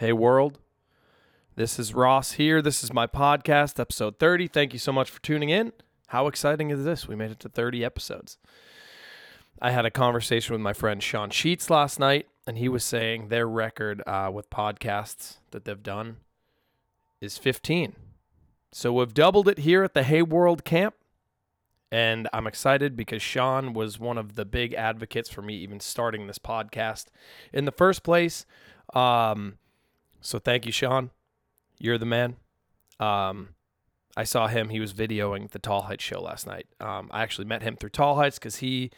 Hey, world. This is Ross here. This is my podcast, episode 30. Thank you so much for tuning in. How exciting is this? We made it to 30 episodes. I had a conversation with my friend Sean Sheets last night, and he was saying their record uh, with podcasts that they've done is 15. So we've doubled it here at the Hey World Camp. And I'm excited because Sean was one of the big advocates for me even starting this podcast in the first place. Um, so thank you, Sean. You're the man. Um, I saw him. He was videoing the Tall Heights show last night. Um, I actually met him through Tall Heights because he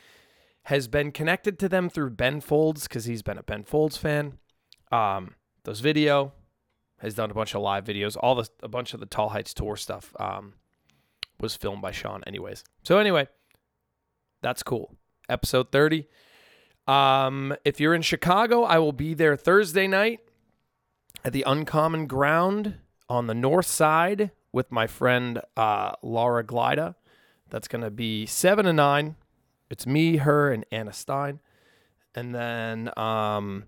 has been connected to them through Ben Folds because he's been a Ben Folds fan. Um, does video, has done a bunch of live videos. All the a bunch of the Tall Heights tour stuff um, was filmed by Sean, anyways. So anyway, that's cool. Episode thirty. Um, if you're in Chicago, I will be there Thursday night at the Uncommon Ground on the north side with my friend uh, Laura Glida. That's going to be 7 to 9. It's me, her, and Anna Stein. And then um,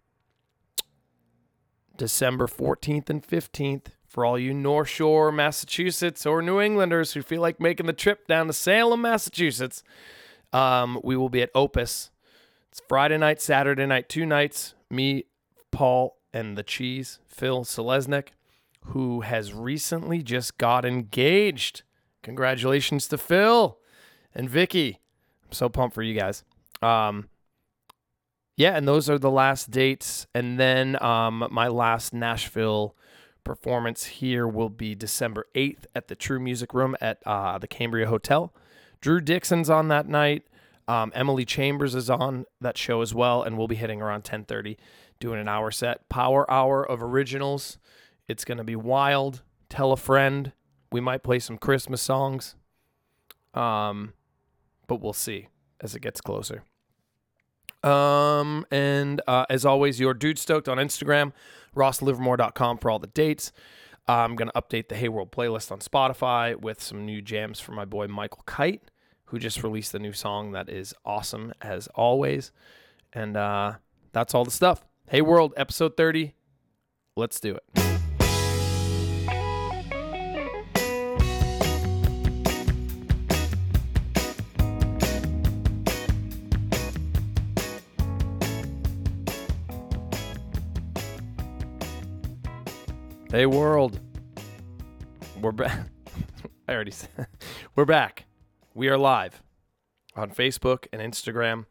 December 14th and 15th for all you North Shore, Massachusetts, or New Englanders who feel like making the trip down to Salem, Massachusetts. Um, we will be at Opus. It's Friday night, Saturday night, two nights. Me, Paul, and the Cheese, Phil Selesnik, who has recently just got engaged. Congratulations to Phil and Vicky. I'm so pumped for you guys. Um, yeah, and those are the last dates. And then um, my last Nashville performance here will be December 8th at the True Music Room at uh, the Cambria Hotel. Drew Dixon's on that night. Um, Emily Chambers is on that show as well, and we'll be hitting around 10:30, doing an hour set, power hour of originals. It's gonna be wild. Tell a friend. We might play some Christmas songs, um, but we'll see as it gets closer. Um, and uh, as always, your dude stoked on Instagram, rosslivermore.com for all the dates. I'm to update the Hey World playlist on Spotify with some new jams for my boy Michael Kite, who just released a new song that is awesome as always. And uh, that's all the stuff. Hey World, episode 30. Let's do it. Hey world. We're back. I already said we're back. We are live on Facebook and Instagram.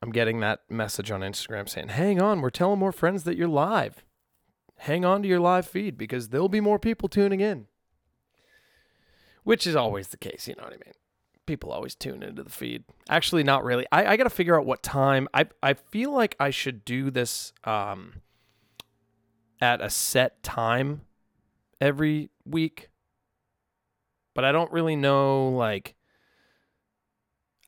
I'm getting that message on Instagram saying, "Hang on, we're telling more friends that you're live. Hang on to your live feed because there'll be more people tuning in." Which is always the case, you know what I mean? People always tune into the feed. Actually, not really. I, I got to figure out what time. I I feel like I should do this um, at a set time every week, but I don't really know. Like,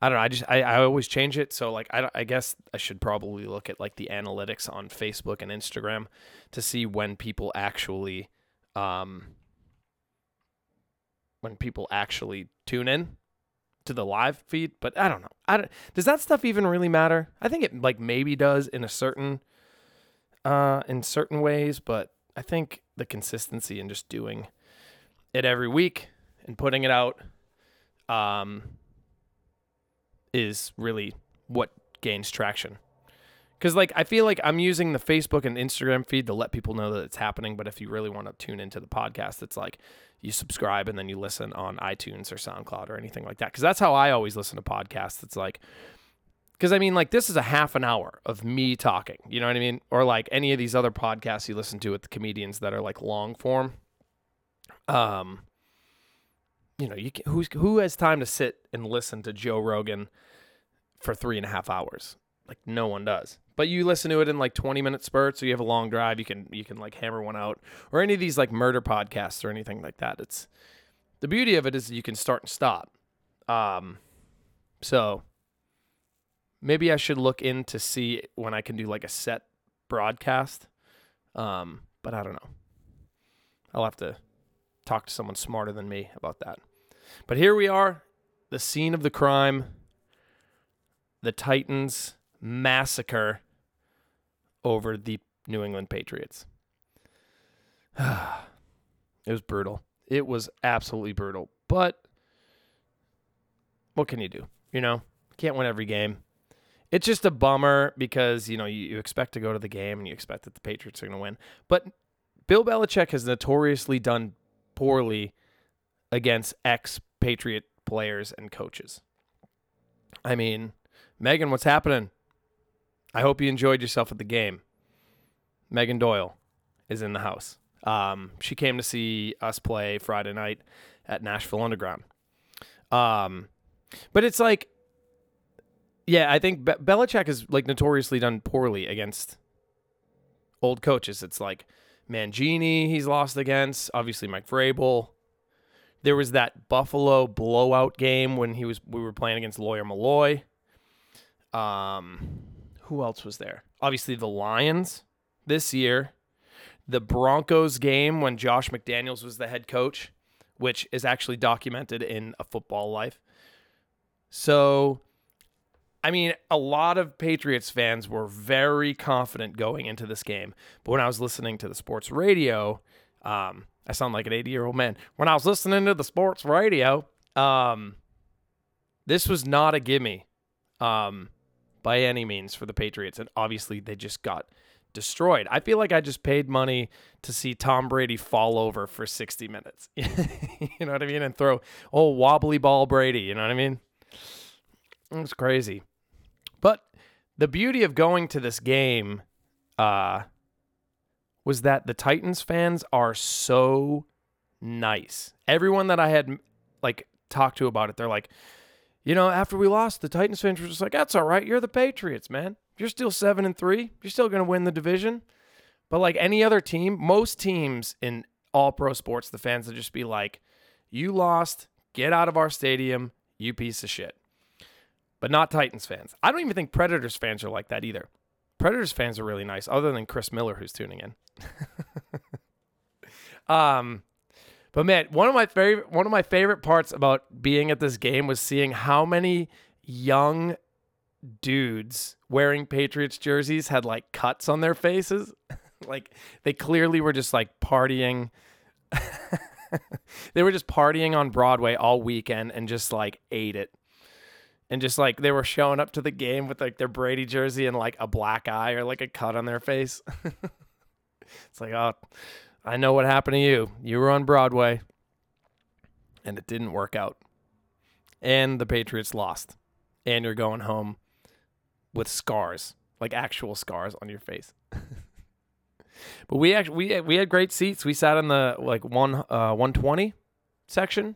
I don't know. I just I, I always change it. So like I I guess I should probably look at like the analytics on Facebook and Instagram to see when people actually um when people actually tune in to the live feed, but I don't know. I don't, does that stuff even really matter? I think it like maybe does in a certain uh in certain ways, but I think the consistency and just doing it every week and putting it out um is really what gains traction. Cuz like I feel like I'm using the Facebook and Instagram feed to let people know that it's happening, but if you really want to tune into the podcast, it's like you subscribe and then you listen on iTunes or SoundCloud or anything like that. Cuz that's how I always listen to podcasts. It's like because I mean, like, this is a half an hour of me talking. You know what I mean? Or like any of these other podcasts you listen to with the comedians that are like long form. Um, you know, you who's who has time to sit and listen to Joe Rogan for three and a half hours? Like, no one does. But you listen to it in like twenty minute spurts, or you have a long drive. You can you can like hammer one out, or any of these like murder podcasts or anything like that. It's the beauty of it is you can start and stop. Um, so maybe I should look in to see when I can do like a set broadcast. Um, but I don't know. I'll have to talk to someone smarter than me about that. But here we are, the scene of the crime, the Titans massacre over the New England Patriots. it was brutal. It was absolutely brutal. But what can you do? You know, can't win every game. It's just a bummer because, you know, you, you expect to go to the game and you expect that the Patriots are going to win. But Bill Belichick has notoriously done poorly against ex Patriot players and coaches. I mean, Megan, what's happening? I hope you enjoyed yourself at the game. Megan Doyle is in the house. Um, she came to see us play Friday night at Nashville Underground. Um, but it's like, yeah, I think Be- Belichick has like notoriously done poorly against old coaches. It's like Mangini, he's lost against. Obviously, Mike Vrabel. There was that Buffalo blowout game when he was we were playing against Lawyer Milloy. Um, who else was there? Obviously, the Lions this year. The Broncos game when Josh McDaniels was the head coach, which is actually documented in a football life. So, I mean, a lot of Patriots fans were very confident going into this game. But when I was listening to the sports radio, um, I sound like an 80 year old man. When I was listening to the sports radio, um, this was not a gimme um, by any means for the Patriots. And obviously, they just got destroyed. I feel like I just paid money to see Tom Brady fall over for 60 minutes. you know what I mean? And throw, old wobbly ball Brady. You know what I mean? It's crazy. But the beauty of going to this game uh, was that the Titans fans are so nice. Everyone that I had like talked to about it, they're like, you know, after we lost, the Titans fans were just like, "That's all right. You're the Patriots, man. You're still seven and three. You're still gonna win the division." But like any other team, most teams in all pro sports, the fans would just be like, "You lost. Get out of our stadium, you piece of shit." But not Titans fans. I don't even think Predators fans are like that either. Predators fans are really nice, other than Chris Miller, who's tuning in. um, but man, one of my favorite one of my favorite parts about being at this game was seeing how many young dudes wearing Patriots jerseys had like cuts on their faces. like they clearly were just like partying. they were just partying on Broadway all weekend and just like ate it. And just like they were showing up to the game with like their Brady jersey and like a black eye or like a cut on their face. It's like, oh, I know what happened to you. You were on Broadway and it didn't work out. And the Patriots lost. And you're going home with scars, like actual scars on your face. but we actually we we had great seats. We sat in the like one uh 120 section.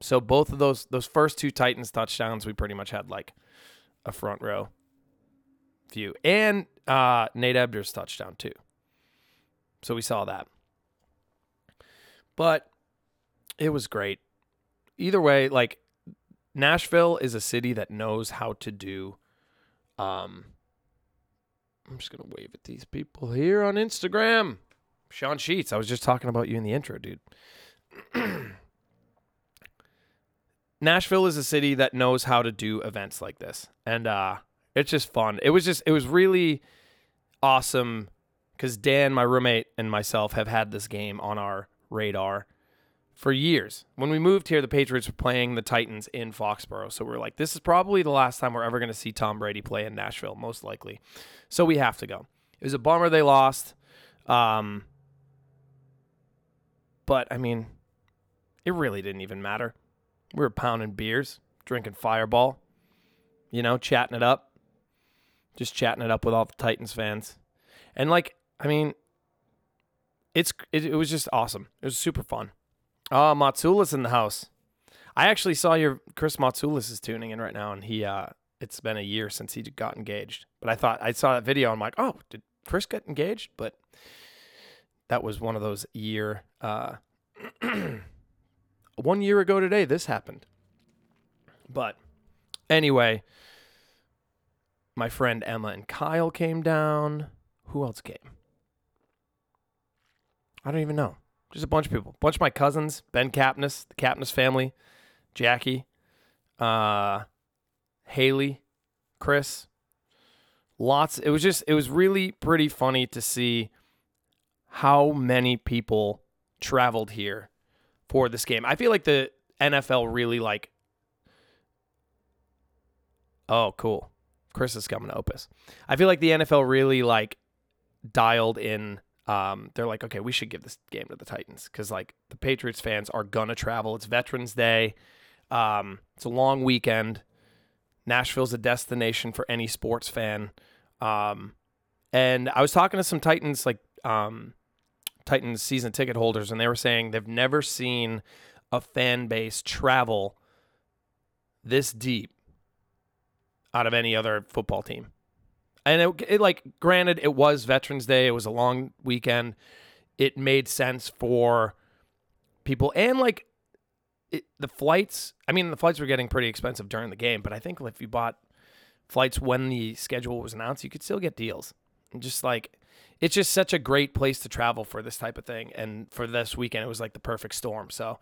So both of those those first two Titans touchdowns, we pretty much had like a front row view. And uh Nate Ebner's touchdown too. So we saw that. But it was great. Either way, like Nashville is a city that knows how to do um I'm just to wave at these people here on Instagram. Sean Sheets, I was just talking about you in the intro, dude. Nashville is a city that knows how to do events like this. And uh it's just fun. It was just it was really awesome cuz Dan, my roommate and myself have had this game on our radar for years. When we moved here, the Patriots were playing the Titans in Foxborough. So we're like, this is probably the last time we're ever going to see Tom Brady play in Nashville, most likely. So we have to go. It was a bummer they lost. Um, but, I mean, it really didn't even matter. We were pounding beers, drinking fireball, you know, chatting it up. Just chatting it up with all the Titans fans. And, like, I mean, it's it, it was just awesome. It was super fun. Oh, Matsula's in the house. I actually saw your Chris Matsulis is tuning in right now, and he uh, it's been a year since he got engaged. But I thought I saw that video. I'm like, oh, did Chris get engaged? But that was one of those year. Uh, one year ago today, this happened. But anyway, my friend Emma and Kyle came down. Who else came? I don't even know. Just a bunch of people. A bunch of my cousins, Ben Capness, the Capness family, Jackie, uh, Haley, Chris, lots. It was just it was really pretty funny to see how many people traveled here for this game. I feel like the NFL really like. Oh, cool. Chris is coming to Opus. I feel like the NFL really like dialed in. Um, they're like, okay, we should give this game to the Titans because like the Patriots fans are gonna travel. It's Veterans Day. Um, it's a long weekend. Nashville's a destination for any sports fan. Um, and I was talking to some Titans, like um, Titans season ticket holders, and they were saying they've never seen a fan base travel this deep out of any other football team. And it, it, like, granted, it was Veterans Day. It was a long weekend. It made sense for people, and like it, the flights. I mean, the flights were getting pretty expensive during the game, but I think if you bought flights when the schedule was announced, you could still get deals. And just like it's just such a great place to travel for this type of thing. And for this weekend, it was like the perfect storm. So,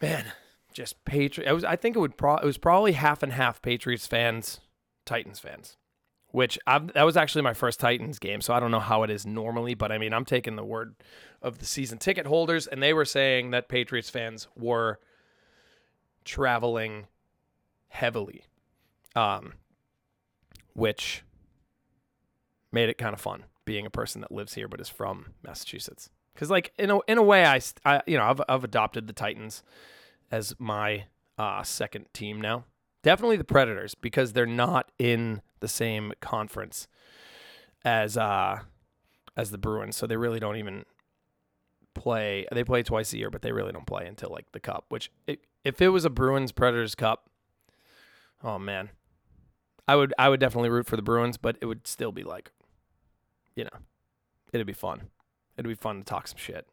man, just Patriot. was. I think it would. Pro- it was probably half and half Patriots fans, Titans fans. Which I've, that was actually my first Titans game, so I don't know how it is normally, but I mean I'm taking the word of the season ticket holders, and they were saying that Patriots fans were traveling heavily, um, which made it kind of fun being a person that lives here but is from Massachusetts. Because like in a in a way, I, I you know I've I've adopted the Titans as my uh, second team now. Definitely the Predators because they're not in the same conference as uh as the Bruins, so they really don't even play. They play twice a year, but they really don't play until like the Cup. Which it, if it was a Bruins Predators Cup, oh man, I would I would definitely root for the Bruins, but it would still be like you know, it'd be fun. It'd be fun to talk some shit.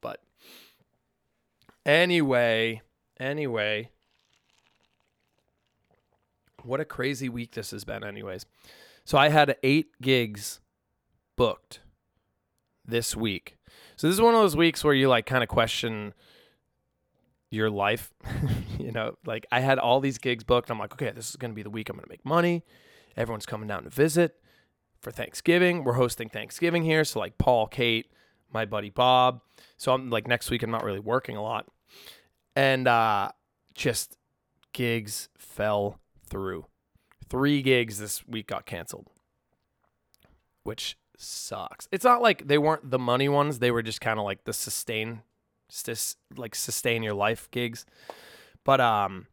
But anyway, anyway, what a crazy week this has been, anyways. So I had eight gigs booked this week. So this is one of those weeks where you like kind of question your life. you know, like I had all these gigs booked. I'm like, okay, this is going to be the week I'm going to make money. Everyone's coming down to visit for Thanksgiving. We're hosting Thanksgiving here. So, like Paul, Kate, my buddy Bob. So, I'm like next week, I'm not really working a lot. And uh, just gigs fell through. Three gigs this week got canceled, which sucks. It's not like they weren't the money ones, they were just kind of like the sustain, like sustain your life gigs. But, um,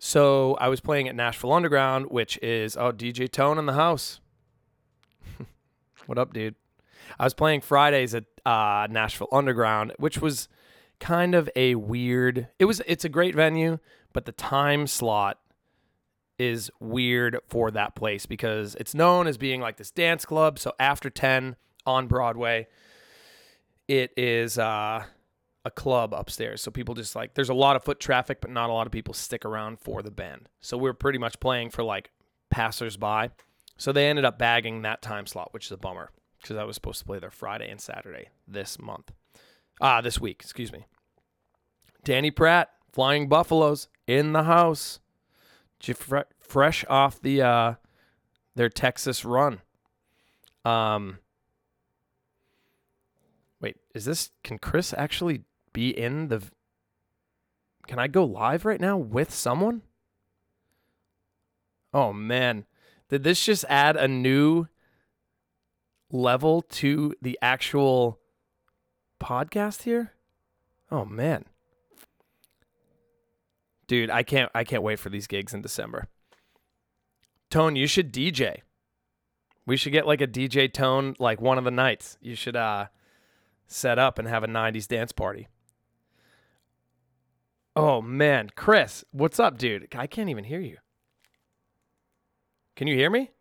so I was playing at Nashville Underground, which is oh DJ Tone in the house. what up, dude? I was playing Fridays at uh, Nashville Underground, which was kind of a weird. It was it's a great venue, but the time slot is weird for that place because it's known as being like this dance club. So after 10 on Broadway, it is uh a club upstairs. So people just like there's a lot of foot traffic, but not a lot of people stick around for the band. So we are pretty much playing for like passersby. So they ended up bagging that time slot, which is a bummer because I was supposed to play there Friday and Saturday this month. Ah, this week, excuse me. Danny Pratt, Flying Buffaloes in the house. Fresh off the uh their Texas run. Um Wait, is this can Chris actually be in the Can I go live right now with someone? Oh man. Did this just add a new level to the actual podcast here? Oh man. Dude, I can't I can't wait for these gigs in December. Tone, you should DJ. We should get like a DJ tone like one of the nights. You should uh set up and have a 90s dance party. Oh man, Chris, what's up, dude? I can't even hear you. Can you hear me?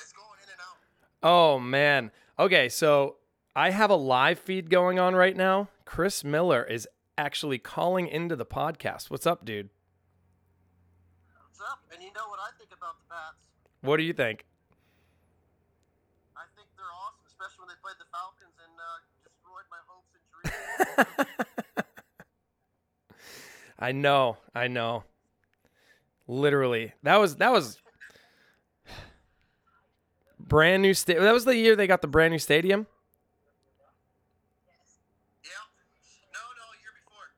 It's going in and out. Oh man. Okay, so I have a live feed going on right now. Chris Miller is actually calling into the podcast. What's up, dude? What's up? And you know what I think about the Pats? What do you think? I think they're awesome, especially when they played the Falcons and uh, destroyed my hopes and dreams. I know, I know. Literally, that was that was brand new sta- That was the year they got the brand new stadium. Yeah. No, no, year before.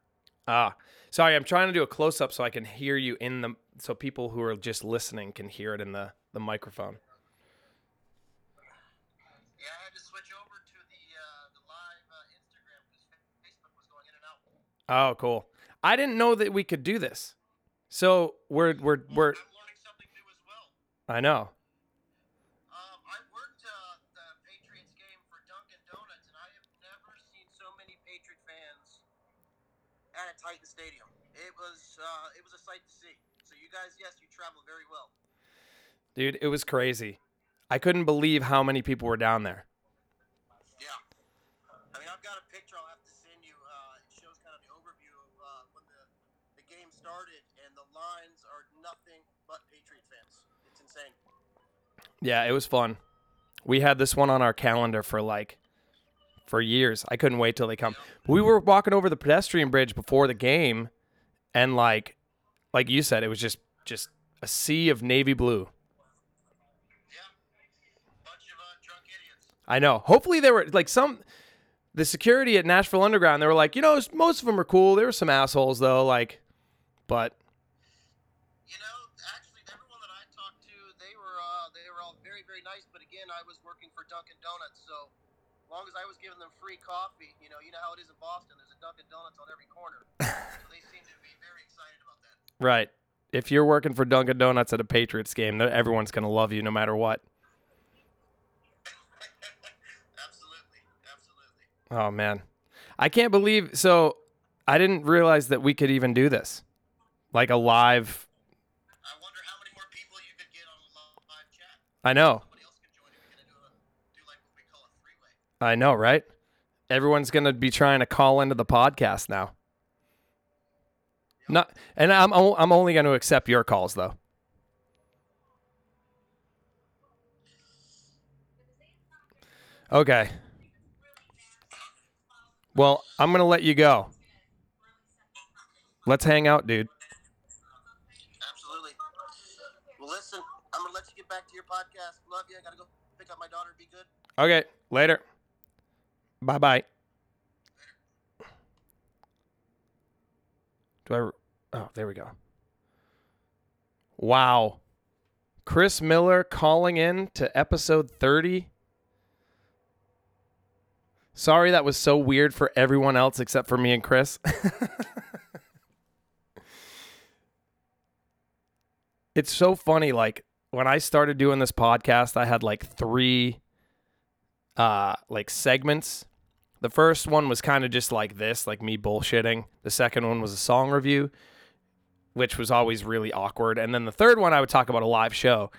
Ah, sorry, I'm trying to do a close up so I can hear you in the so people who are just listening can hear it in the the microphone. Yeah, I had to switch over to the uh, the live uh, Instagram because Facebook was going in and out. Oh, cool. I didn't know that we could do this. So we're we're we're. I'm learning something new as well. I know. Um, I worked uh, the Patriots game for Dunkin' Donuts, and I have never seen so many Patriot fans at a Titan Stadium. It was uh, it was a sight to see. So you guys, yes, you travel very well. Dude, it was crazy. I couldn't believe how many people were down there. Yeah. I mean, I've got a picture I'll have to send you. Uh, it shows kind of the overview of uh, when the, the game started, and the lines are nothing but Patriot fans. It's insane. Yeah, it was fun. We had this one on our calendar for like for years. I couldn't wait till they come. We were walking over the pedestrian bridge before the game and like like you said it was just just a sea of navy blue. Yeah. Bunch of uh, drunk idiots. I know. Hopefully there were like some the security at Nashville Underground they were like, "You know, most of them are cool. There were some assholes though like but You know, actually, everyone that I talked to, they were uh, they were all very very nice. But again, I was working for Dunkin' Donuts, so as long as I was giving them free coffee, you know, you know how it is in Boston. There's a Dunkin' Donuts on every corner, so they seem to right. If you're working for Dunkin' Donuts at a Patriots game, everyone's going to love you no matter what. absolutely, absolutely. Oh man. I can't believe so I didn't realize that we could even do this. Like a live I wonder how many more people you could get on a live chat. I know. Somebody else can join if you're gonna do a do like what we call a three way. I know, right? Everyone's going to be trying to call into the podcast now. Not and I'm I'm only going to accept your calls though. Okay. Well, I'm going to let you go. Let's hang out, dude. Absolutely. Well, listen, I'm gonna let you get back to your podcast. Love you. I gotta go pick up my daughter. Be good. Okay, later. Bye bye. Do I? Oh, there we go. Wow. Chris Miller calling in to episode 30. Sorry that was so weird for everyone else except for me and Chris. it's so funny. Like, when I started doing this podcast, I had like three uh like segments. The first one was kind of just like this, like me bullshitting. The second one was a song review, which was always really awkward. And then the third one I would talk about a live show.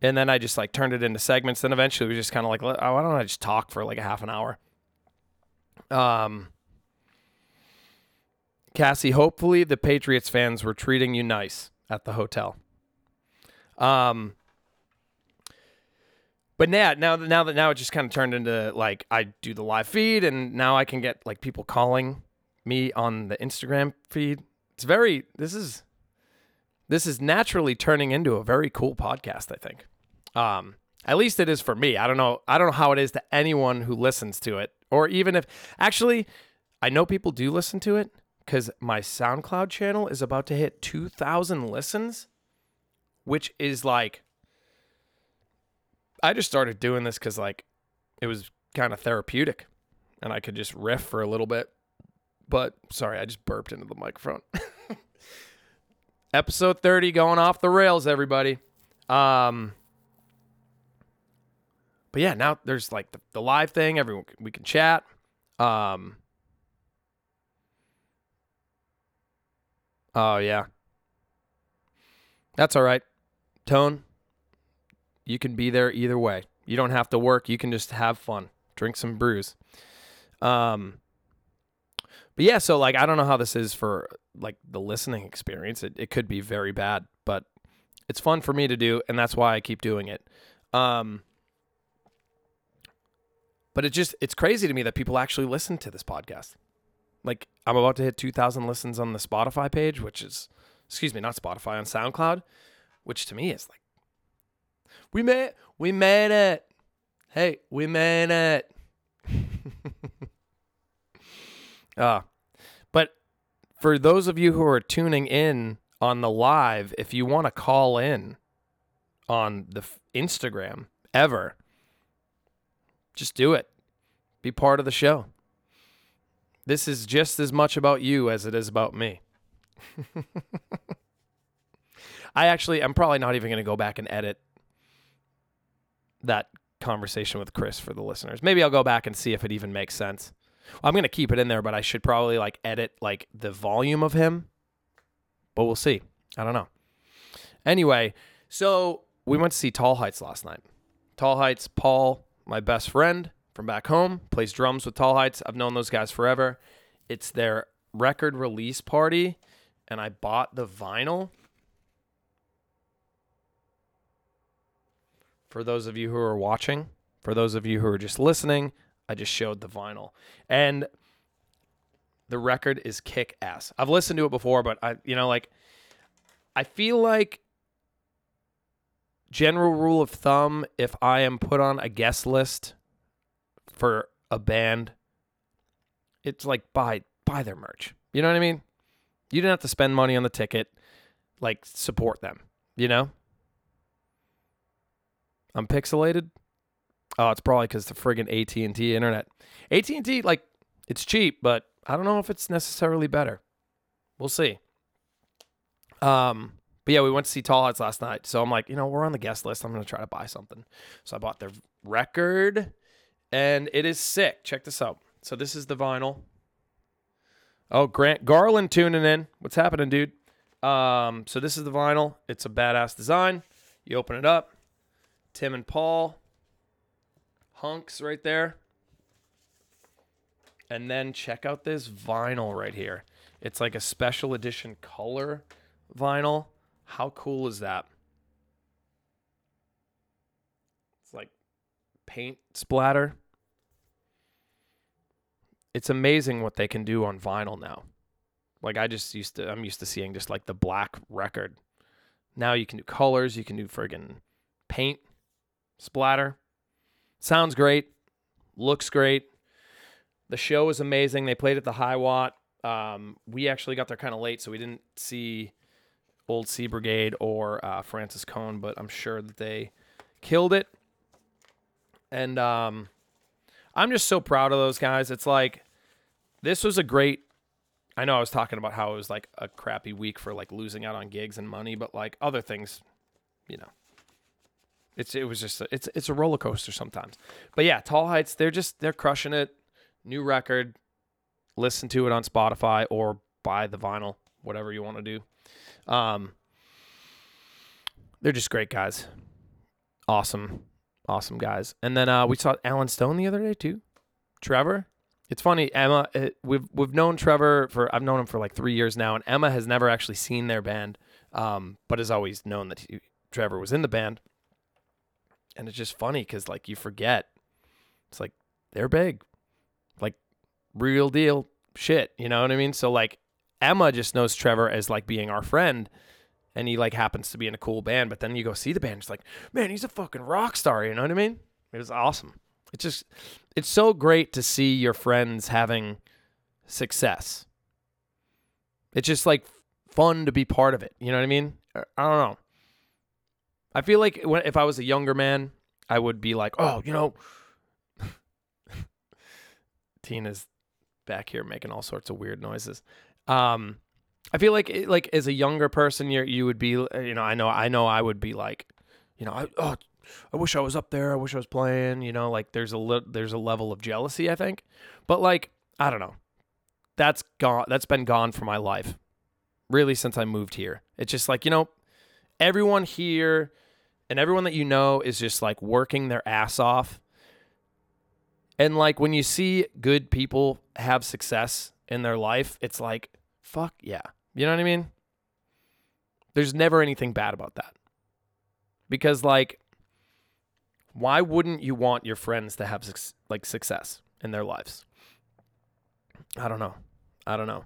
And then I just like turned it into segments. Then eventually was just kind of like, why don't I just talk for like a half an hour? Um Cassie, hopefully the Patriots fans were treating you nice at the hotel. Um but now, now now that now it just kind of turned into like I do the live feed, and now I can get like people calling me on the Instagram feed. It's very this is this is naturally turning into a very cool podcast. I think, um, at least it is for me. I don't know. I don't know how it is to anyone who listens to it, or even if actually, I know people do listen to it because my SoundCloud channel is about to hit two thousand listens, which is like I just started doing this because like it was kind of therapeutic, and I could just riff for a little bit. But sorry, I just burped into the microphone. Episode thirty going off the rails, everybody. Um, but yeah, now there's like the, the live thing. Everyone we can chat. Um. Oh yeah. That's all right. Tone, you can be there either way. You don't have to work. You can just have fun, drink some brews. Um, but yeah, so like I don't know how this is for like the listening experience. It it could be very bad, but it's fun for me to do, and that's why I keep doing it. Um, but it just it's crazy to me that people actually listen to this podcast. Like I'm about to hit 2,000 listens on the Spotify page, which is Excuse me, not Spotify on SoundCloud, which to me is like we made we made it. Hey, we made it. uh, but for those of you who are tuning in on the live, if you want to call in on the Instagram ever, just do it. Be part of the show. This is just as much about you as it is about me. I actually, I'm probably not even going to go back and edit that conversation with Chris for the listeners. Maybe I'll go back and see if it even makes sense. I'm going to keep it in there, but I should probably like edit like the volume of him. But we'll see. I don't know. Anyway, so we went to see Tall Heights last night. Tall Heights, Paul, my best friend from back home, plays drums with Tall Heights. I've known those guys forever. It's their record release party, and I bought the vinyl. For those of you who are watching, for those of you who are just listening, I just showed the vinyl. And the record is kick ass. I've listened to it before, but I, you know, like, I feel like general rule of thumb if I am put on a guest list for a band, it's like buy buy their merch. You know what I mean? You didn't have to spend money on the ticket. Like support them. You know? I'm pixelated. Oh, it's probably because the friggin' AT and T internet. AT and T, like, it's cheap, but I don't know if it's necessarily better. We'll see. Um, but yeah, we went to see Tall Heights last night, so I'm like, you know, we're on the guest list. I'm gonna try to buy something. So I bought their record, and it is sick. Check this out. So this is the vinyl. Oh, Grant Garland tuning in. What's happening, dude? Um, so this is the vinyl. It's a badass design. You open it up. Tim and Paul. Hunks right there. And then check out this vinyl right here. It's like a special edition color vinyl. How cool is that? It's like paint splatter. It's amazing what they can do on vinyl now. Like I just used to I'm used to seeing just like the black record. Now you can do colors, you can do friggin' paint splatter. Sounds great. Looks great. The show was amazing. They played at the High Watt. Um, we actually got there kind of late, so we didn't see Old Sea Brigade or uh, Francis Cone, but I'm sure that they killed it. And um, I'm just so proud of those guys. It's like this was a great. I know I was talking about how it was like a crappy week for like losing out on gigs and money, but like other things, you know, it's it was just a, it's it's a roller coaster sometimes. But yeah, Tall Heights, they're just they're crushing it. New record. Listen to it on Spotify or buy the vinyl, whatever you want to do. Um, they're just great guys. Awesome, awesome guys. And then uh, we saw Alan Stone the other day too. Trevor. It's funny, Emma. It, we've we've known Trevor for I've known him for like three years now, and Emma has never actually seen their band, um, but has always known that he, Trevor was in the band. And it's just funny because like you forget, it's like they're big, like real deal shit. You know what I mean? So like Emma just knows Trevor as like being our friend, and he like happens to be in a cool band. But then you go see the band, it's like, man, he's a fucking rock star. You know what I mean? It was awesome. It's just, it's so great to see your friends having success. It's just like fun to be part of it. You know what I mean? I don't know. I feel like when, if I was a younger man, I would be like, oh, you know, Tina's back here making all sorts of weird noises. Um, I feel like like as a younger person, you you would be you know I know I know I would be like, you know I oh I wish I was up there. I wish I was playing. You know like there's a li- there's a level of jealousy I think, but like I don't know, that's gone. That's been gone for my life, really since I moved here. It's just like you know, everyone here and everyone that you know is just like working their ass off. And like when you see good people have success in their life, it's like, fuck yeah. You know what I mean? There's never anything bad about that. Because like why wouldn't you want your friends to have like success in their lives? I don't know. I don't know.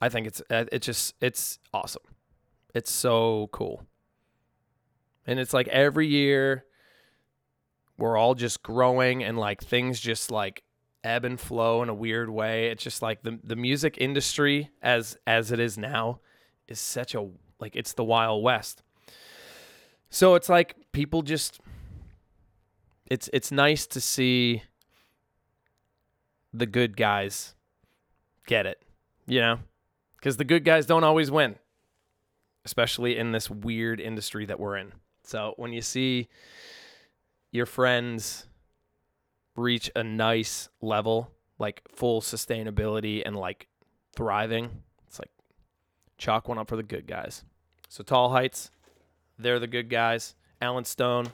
I think it's uh, it's just it's awesome. It's so cool. And it's like every year we're all just growing and like things just like ebb and flow in a weird way. It's just like the the music industry as as it is now is such a like it's the wild west. So it's like people just it's it's nice to see the good guys get it, you know? Cuz the good guys don't always win, especially in this weird industry that we're in. So when you see your friends reach a nice level, like full sustainability and like thriving, it's like chalk one up for the good guys. So Tall Heights, they're the good guys. Alan Stone,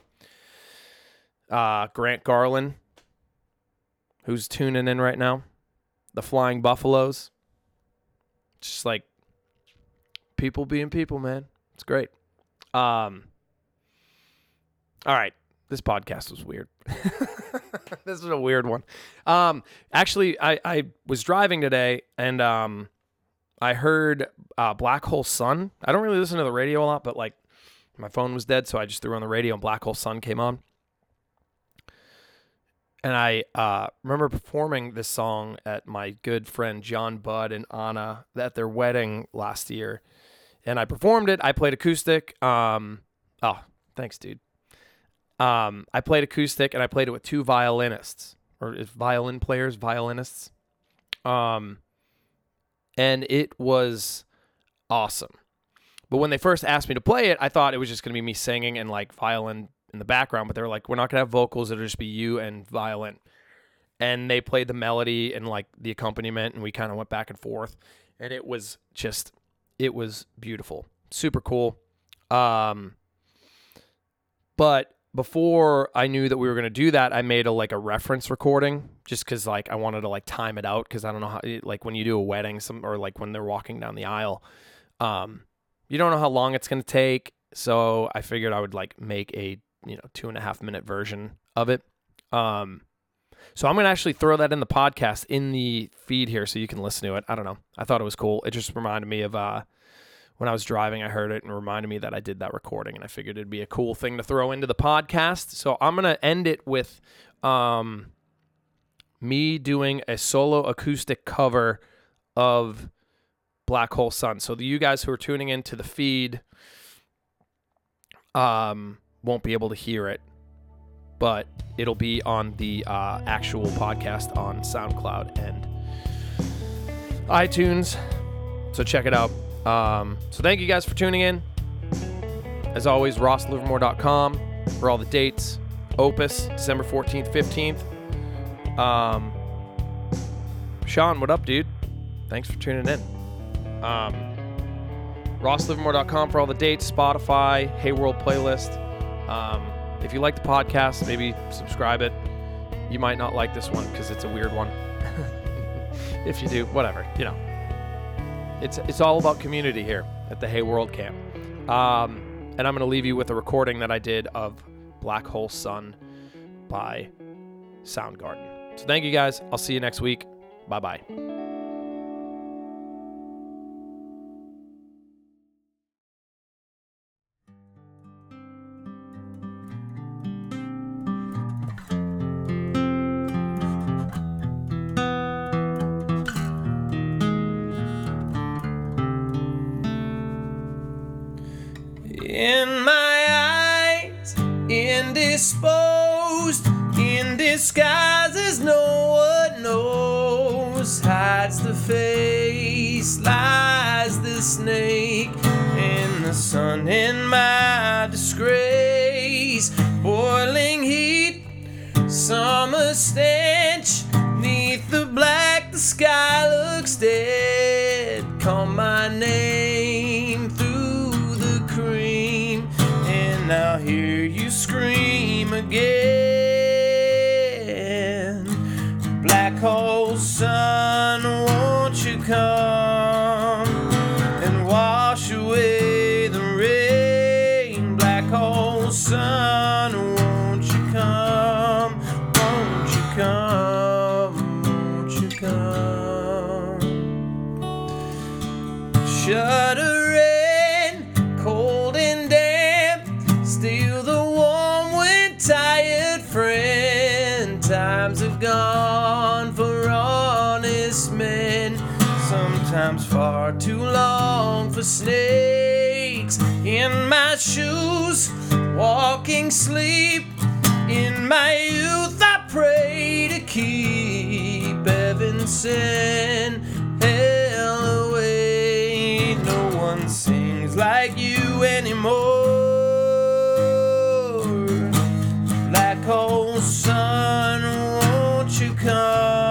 uh, Grant Garland, who's tuning in right now. The Flying Buffaloes. Just like people being people, man. It's great. Um, all right. This podcast was weird. this is a weird one. Um, actually, I, I was driving today and um, I heard uh, Black Hole Sun. I don't really listen to the radio a lot, but like my phone was dead, so I just threw on the radio and Black Hole Sun came on. And I uh, remember performing this song at my good friend John Budd and Anna at their wedding last year. And I performed it. I played acoustic. Um, oh, thanks, dude. Um, I played acoustic and I played it with two violinists or violin players, violinists. Um, and it was awesome. But when they first asked me to play it, I thought it was just going to be me singing and like violin in the background. But they were like, we're not going to have vocals. It'll just be you and violin. And they played the melody and like the accompaniment, and we kind of went back and forth. And it was just, it was beautiful, super cool. Um, but before I knew that we were going to do that, I made a like a reference recording just cuz like I wanted to like time it out cuz I don't know how like when you do a wedding some or like when they're walking down the aisle um you don't know how long it's going to take so I figured I would like make a you know two and a half minute version of it um so I'm to actually throw that in the podcast in the feed here so you can listen to it I don't know I thought it was cool it just reminded me of uh when I was driving, I heard it and reminded me that I did that recording, and I figured it'd be a cool thing to throw into the podcast. So I'm gonna end it with um, me doing a solo acoustic cover of Black Hole Sun. So the, you guys who are tuning into the feed um, won't be able to hear it, but it'll be on the uh, actual podcast on SoundCloud and iTunes. So check it out. Um, so thank you guys for tuning in. As always, rosslivermore.com for all the dates. Opus, December 14th, 15th. Um, Sean, what up, dude? Thanks for tuning in. Um, rosslivermore.com for all the dates, Spotify, Hey World playlist. Um, if you like the podcast, maybe subscribe it. You might not like this one because it's a weird one. if you do, whatever, you know it's it's all about community here at the Hey World Camp. Um, and I'm going to leave you with a recording that I did of Black Hole Sun by Soundgarden. So thank you guys. I'll see you next week. Bye bye. Black hole sun, won't you come and wash away the rain? Black hole sun, snakes in my shoes, walking sleep. In my youth, I pray to keep Evanston hell away. No one sings like you anymore. Black hole, son, won't you come?